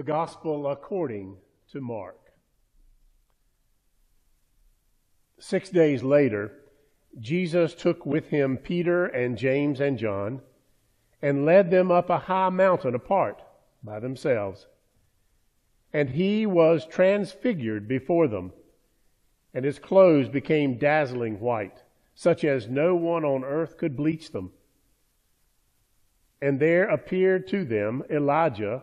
The Gospel according to Mark. Six days later, Jesus took with him Peter and James and John and led them up a high mountain apart by themselves. And he was transfigured before them, and his clothes became dazzling white, such as no one on earth could bleach them. And there appeared to them Elijah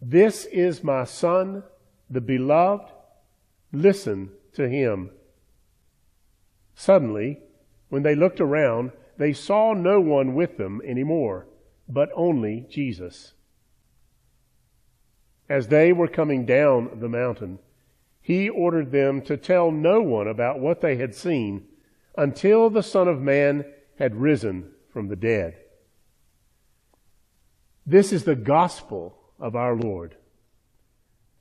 This is my Son, the beloved. Listen to him. Suddenly, when they looked around, they saw no one with them anymore, but only Jesus. As they were coming down the mountain, he ordered them to tell no one about what they had seen until the Son of Man had risen from the dead. This is the gospel of our Lord.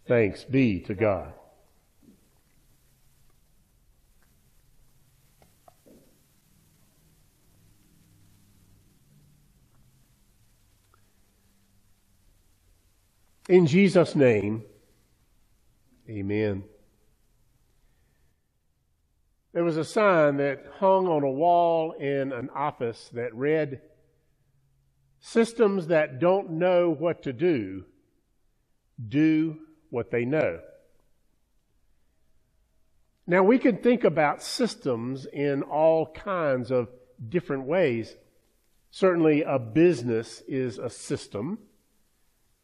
Thanks be to God. In Jesus' name, amen. There was a sign that hung on a wall in an office that read, Systems that don't know what to do, do what they know. Now, we can think about systems in all kinds of different ways. Certainly, a business is a system.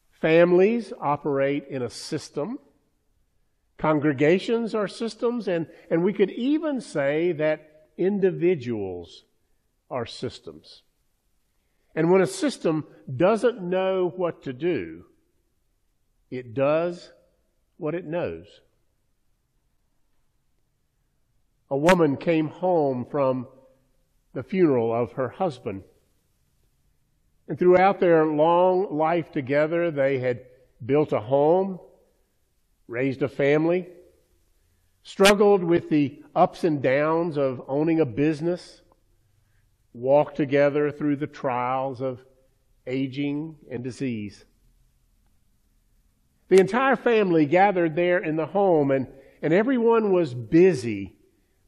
Families operate in a system. Congregations are systems, and, and we could even say that individuals are systems. And when a system doesn't know what to do, it does what it knows. A woman came home from the funeral of her husband. And throughout their long life together, they had built a home, raised a family, struggled with the ups and downs of owning a business, walked together through the trials of aging and disease. The entire family gathered there in the home, and, and everyone was busy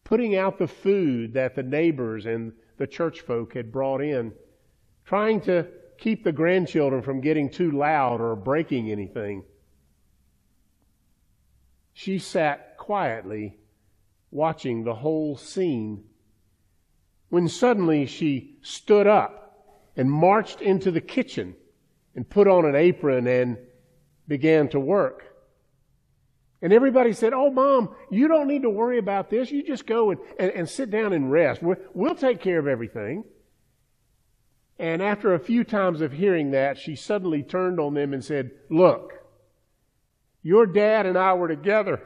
putting out the food that the neighbors and the church folk had brought in trying to keep the grandchildren from getting too loud or breaking anything. She sat quietly watching the whole scene when suddenly she stood up and marched into the kitchen and put on an apron and began to work. And everybody said, Oh, mom, you don't need to worry about this. You just go and, and, and sit down and rest. We'll, we'll take care of everything. And after a few times of hearing that, she suddenly turned on them and said, Look, your dad and I were together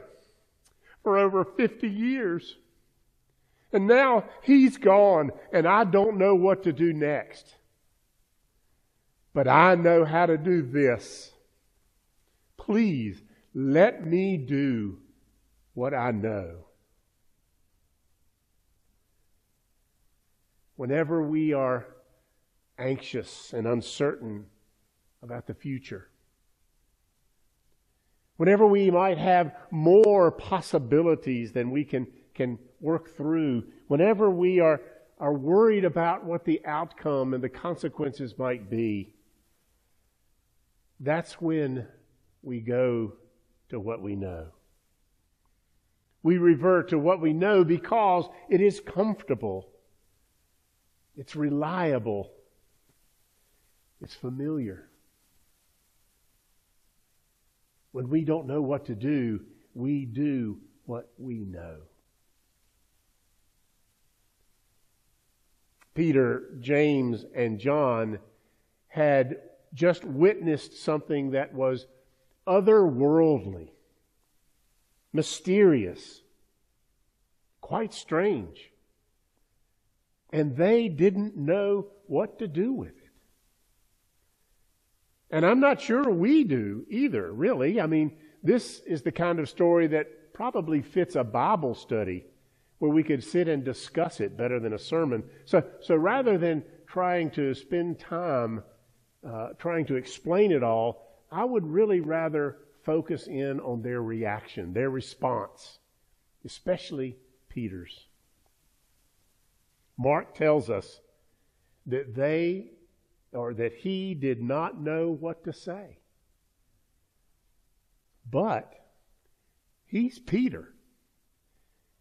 for over 50 years. And now he's gone, and I don't know what to do next. But I know how to do this. Please let me do what I know. Whenever we are anxious and uncertain about the future. Whenever we might have more possibilities than we can, can work through, whenever we are, are worried about what the outcome and the consequences might be, that's when we go to what we know. We revert to what we know because it is comfortable, it's reliable, it's familiar. When we don't know what to do, we do what we know. Peter, James, and John had just witnessed something that was otherworldly. mysterious, quite strange. And they didn't know what to do with it. And I'm not sure we do either, really. I mean, this is the kind of story that probably fits a Bible study where we could sit and discuss it better than a sermon. So, so rather than trying to spend time uh, trying to explain it all, I would really rather focus in on their reaction, their response, especially Peter's. Mark tells us that they or that he did not know what to say. But he's Peter.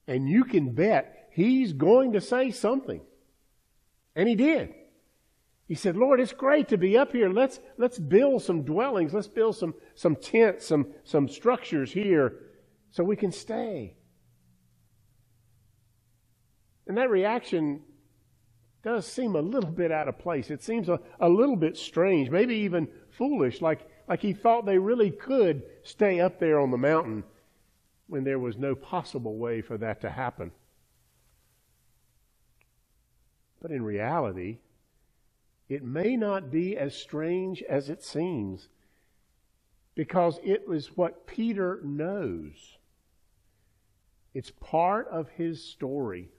And you can bet he's going to say something. And he did. He said, Lord, it's great to be up here. Let's, let's build some dwellings. Let's build some, some tents, some, some structures here so we can stay. And that reaction does seem a little bit out of place. It seems a, a little bit strange, maybe even foolish, like, like he thought they really could stay up there on the mountain when there was no possible way for that to happen. But in reality, it may not be as strange as it seems because it was what Peter knows. It's part of his story.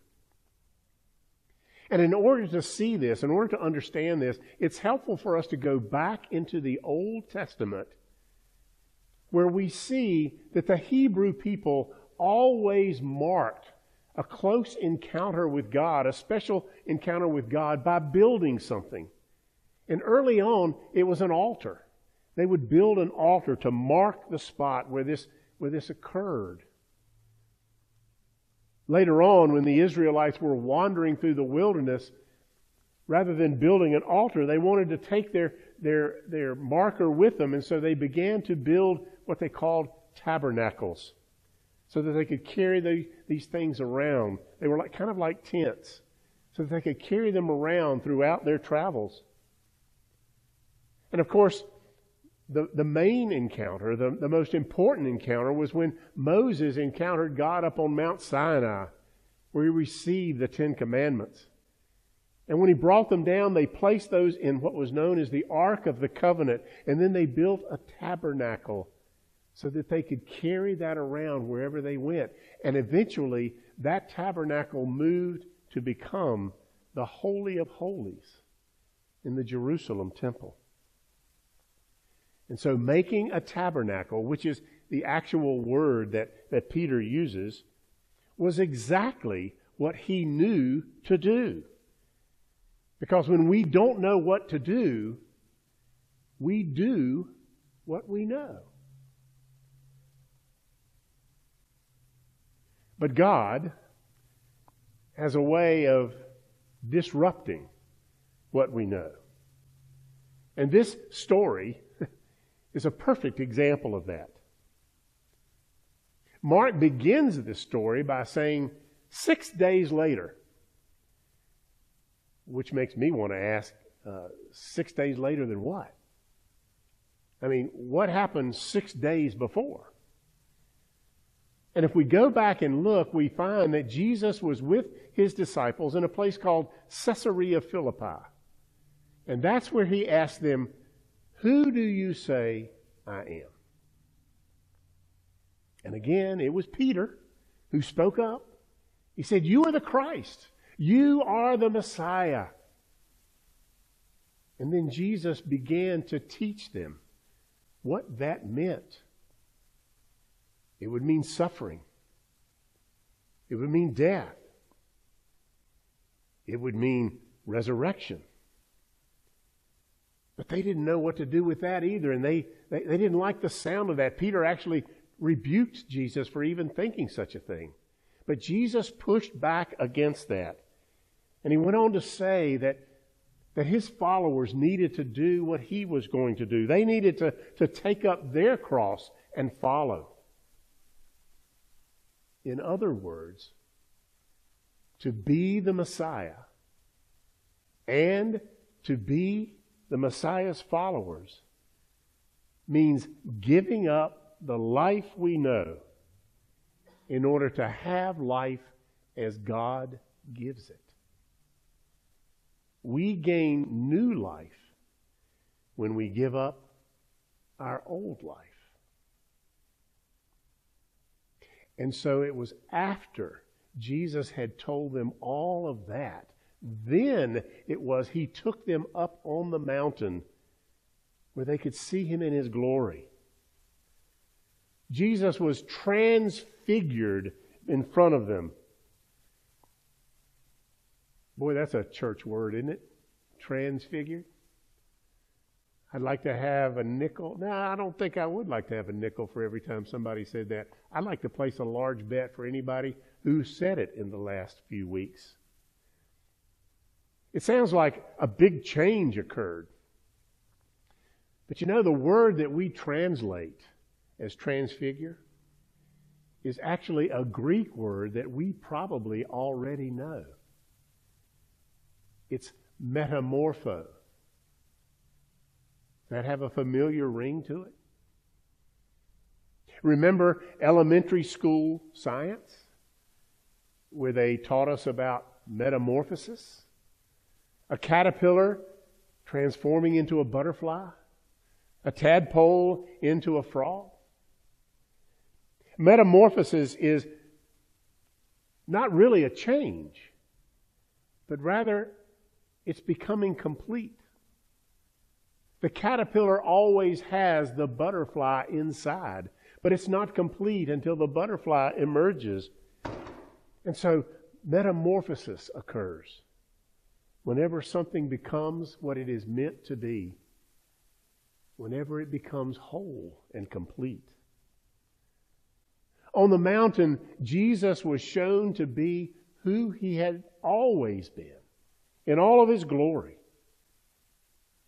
And in order to see this, in order to understand this, it's helpful for us to go back into the Old Testament where we see that the Hebrew people always marked a close encounter with God, a special encounter with God, by building something. And early on, it was an altar. They would build an altar to mark the spot where this, where this occurred. Later on, when the Israelites were wandering through the wilderness, rather than building an altar, they wanted to take their, their, their marker with them, and so they began to build what they called tabernacles so that they could carry the, these things around. They were like, kind of like tents, so that they could carry them around throughout their travels. And of course, the, the main encounter, the, the most important encounter, was when Moses encountered God up on Mount Sinai, where he received the Ten Commandments. And when he brought them down, they placed those in what was known as the Ark of the Covenant, and then they built a tabernacle so that they could carry that around wherever they went. And eventually, that tabernacle moved to become the Holy of Holies in the Jerusalem temple. And so making a tabernacle, which is the actual word that, that Peter uses, was exactly what he knew to do. Because when we don't know what to do, we do what we know. But God has a way of disrupting what we know. And this story is a perfect example of that. Mark begins this story by saying, six days later, which makes me want to ask, uh, six days later than what? I mean, what happened six days before? And if we go back and look, we find that Jesus was with his disciples in a place called Caesarea Philippi. And that's where he asked them, who do you say I am? And again, it was Peter who spoke up. He said, You are the Christ. You are the Messiah. And then Jesus began to teach them what that meant. It would mean suffering, it would mean death, it would mean resurrection. But they didn't know what to do with that either, and they, they, they didn't like the sound of that. Peter actually rebuked Jesus for even thinking such a thing. But Jesus pushed back against that. And he went on to say that, that his followers needed to do what he was going to do. They needed to, to take up their cross and follow. In other words, to be the Messiah and to be the Messiah's followers means giving up the life we know in order to have life as God gives it. We gain new life when we give up our old life. And so it was after Jesus had told them all of that, then it was he took them up on the mountain where they could see him in his glory. Jesus was transfigured in front of them. Boy, that's a church word, isn't it? Transfigured. I'd like to have a nickel. No, I don't think I would like to have a nickel for every time somebody said that. I'd like to place a large bet for anybody who said it in the last few weeks. It sounds like a big change occurred. But you know, the word that we translate as transfigure is actually a Greek word that we probably already know. It's metamorpho that have a familiar ring to it? Remember elementary school science, where they taught us about metamorphosis? A caterpillar transforming into a butterfly? A tadpole into a frog? Metamorphosis is not really a change, but rather it's becoming complete. The caterpillar always has the butterfly inside, but it's not complete until the butterfly emerges. And so metamorphosis occurs whenever something becomes what it is meant to be, whenever it becomes whole and complete. On the mountain, Jesus was shown to be who he had always been in all of his glory.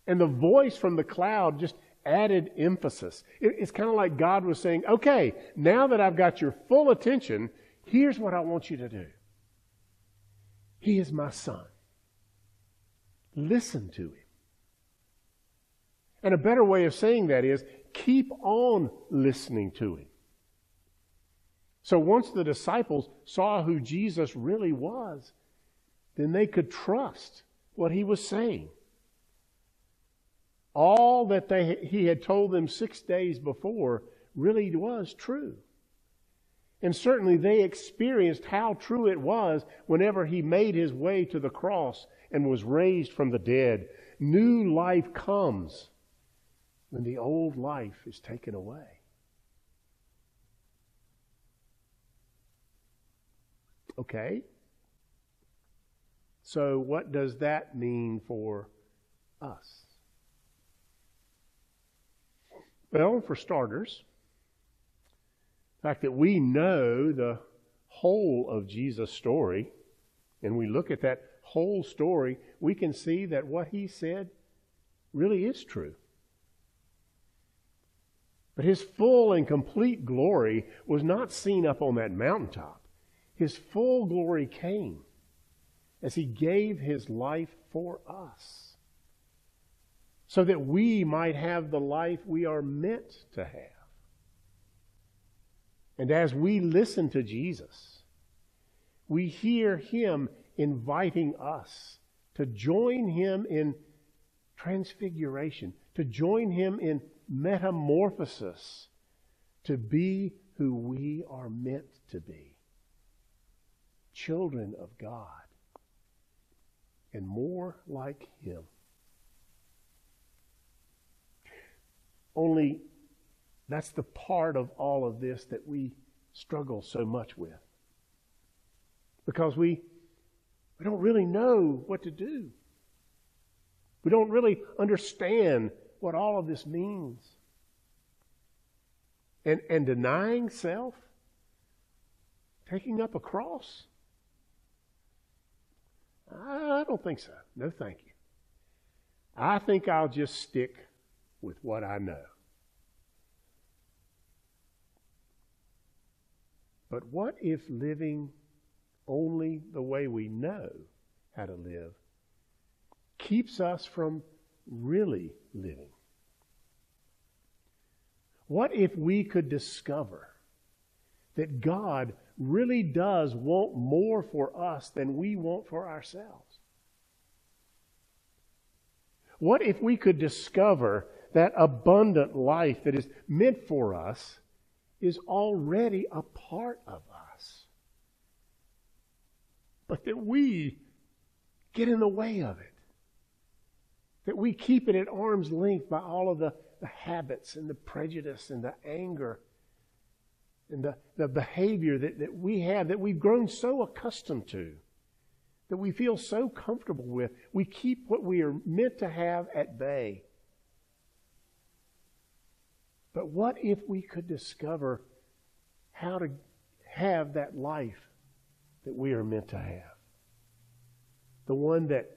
And the voice from the cloud just added emphasis. It's kind of like God was saying, okay, now that I've got your full attention, here's what I want you to do. He is my son. Listen to him. And a better way of saying that is keep on listening to him. So once the disciples saw who Jesus really was, then they could trust what he was saying. All that they, he had told them six days before really was true. And certainly they experienced how true it was whenever he made his way to the cross and was raised from the dead. New life comes when the old life is taken away. Okay? So, what does that mean for us? Well, for starters, the fact that we know the whole of Jesus' story, and we look at that whole story, we can see that what he said really is true. But his full and complete glory was not seen up on that mountaintop. His full glory came as he gave his life for us so that we might have the life we are meant to have. And as we listen to Jesus, we hear him inviting us to join him in transfiguration, to join him in metamorphosis, to be who we are meant to be children of God and more like him. Only that's the part of all of this that we struggle so much with. Because we, we don't really know what to do. We don't really understand what all of this means. And, and denying self, taking up a cross, I don't think so. No, thank you. I think I'll just stick with what I know. But what if living only the way we know how to live keeps us from really living? What if we could discover that God really does want more for us than we want for ourselves? What if we could discover that abundant life that is meant for us is already a part of us? But that we get in the way of it. That we keep it at arm's length by all of the, the habits and the prejudice and the anger and the, the behavior that, that we have that we've grown so accustomed to, that we feel so comfortable with. We keep what we are meant to have at bay. But what if we could discover how to have that life that we are meant to have? The one that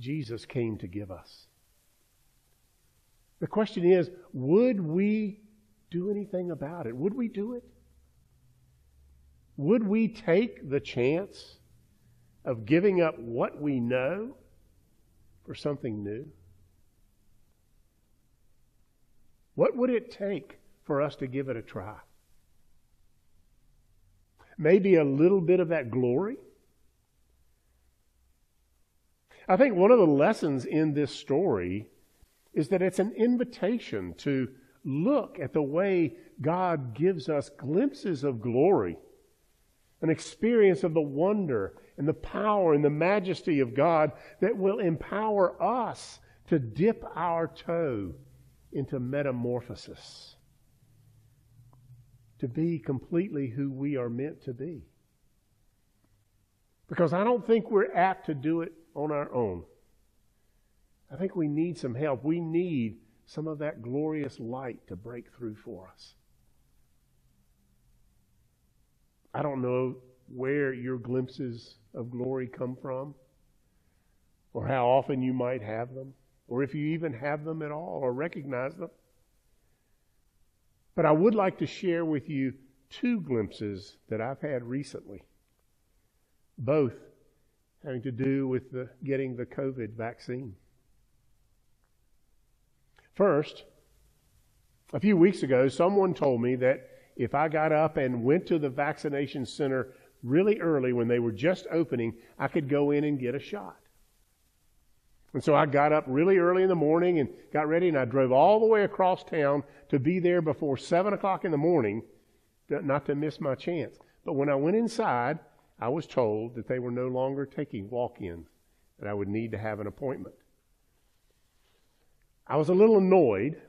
Jesus came to give us. The question is would we do anything about it? Would we do it? Would we take the chance of giving up what we know for something new? What would it take for us to give it a try? Maybe a little bit of that glory? I think one of the lessons in this story is that it's an invitation to look at the way God gives us glimpses of glory, an experience of the wonder and the power and the majesty of God that will empower us to dip our toe into metamorphosis, to be completely who we are meant to be. Because I don't think we're apt to do it on our own. I think we need some help. We need some of that glorious light to break through for us. I don't know where your glimpses of glory come from, or how often you might have them, or if you even have them at all or recognize them. But I would like to share with you two glimpses that I've had recently, both having to do with the, getting the COVID vaccine. First, a few weeks ago, someone told me that if I got up and went to the vaccination center really early when they were just opening, I could go in and get a shot. And so I got up really early in the morning and got ready, and I drove all the way across town to be there before 7 o'clock in the morning, not to miss my chance. But when I went inside, I was told that they were no longer taking walk ins, that I would need to have an appointment. I was a little annoyed.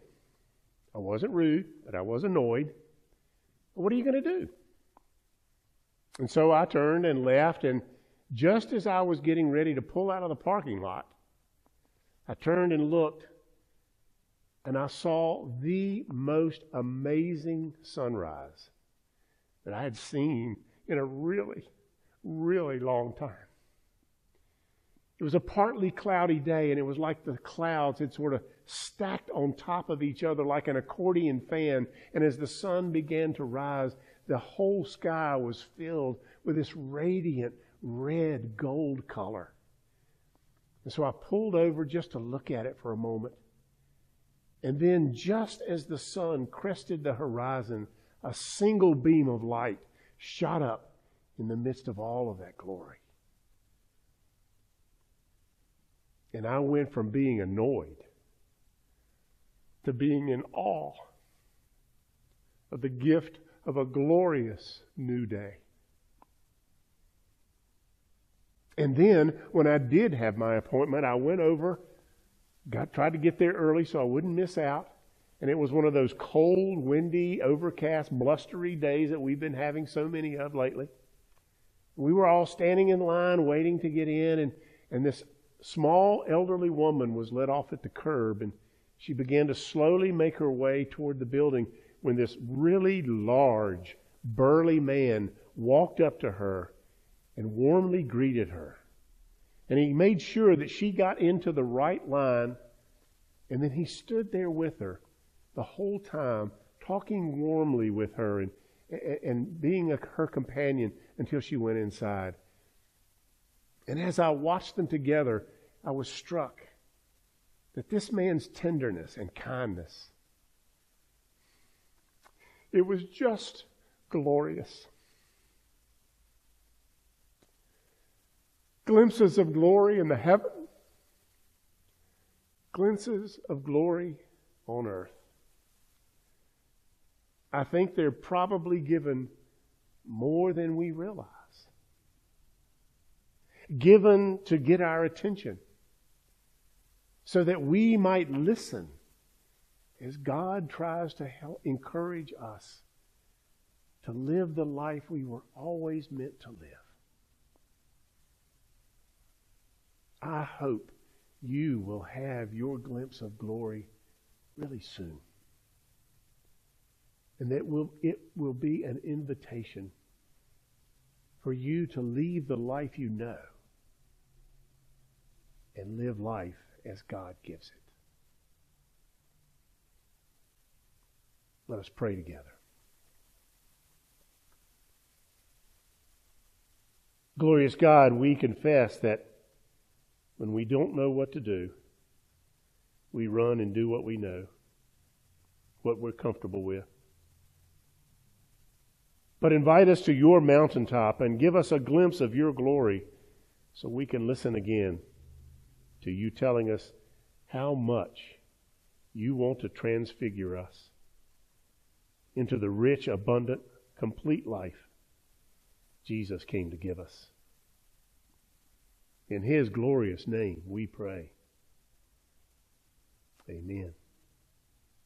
I wasn't rude, but I was annoyed. What are you going to do? And so I turned and left, and just as I was getting ready to pull out of the parking lot, I turned and looked, and I saw the most amazing sunrise that I had seen in a really, really long time. It was a partly cloudy day, and it was like the clouds had sort of stacked on top of each other like an accordion fan. And as the sun began to rise, the whole sky was filled with this radiant red gold color. And so I pulled over just to look at it for a moment. And then, just as the sun crested the horizon, a single beam of light shot up in the midst of all of that glory. And I went from being annoyed to being in awe of the gift of a glorious new day. And then, when I did have my appointment, I went over, got tried to get there early so I wouldn't miss out. And it was one of those cold, windy, overcast, blustery days that we've been having so many of lately. We were all standing in line waiting to get in, and, and this small elderly woman was let off at the curb, and she began to slowly make her way toward the building when this really large, burly man walked up to her and warmly greeted her. And he made sure that she got into the right line, and then he stood there with her the whole time, talking warmly with her and, and being a, her companion until she went inside. And as I watched them together, I was struck that this man's tenderness and kindness, it was just glorious. Glimpses of glory in the heaven, glimpses of glory on earth. I think they're probably given more than we realize. Given to get our attention so that we might listen as God tries to help encourage us to live the life we were always meant to live. I hope you will have your glimpse of glory really soon. And that will, it will be an invitation for you to leave the life you know and live life as God gives it. Let us pray together. Glorious God, we confess that when we don't know what to do, we run and do what we know, what we're comfortable with. But invite us to your mountaintop and give us a glimpse of your glory so we can listen again to you telling us how much you want to transfigure us into the rich, abundant, complete life Jesus came to give us. In his glorious name we pray. Amen.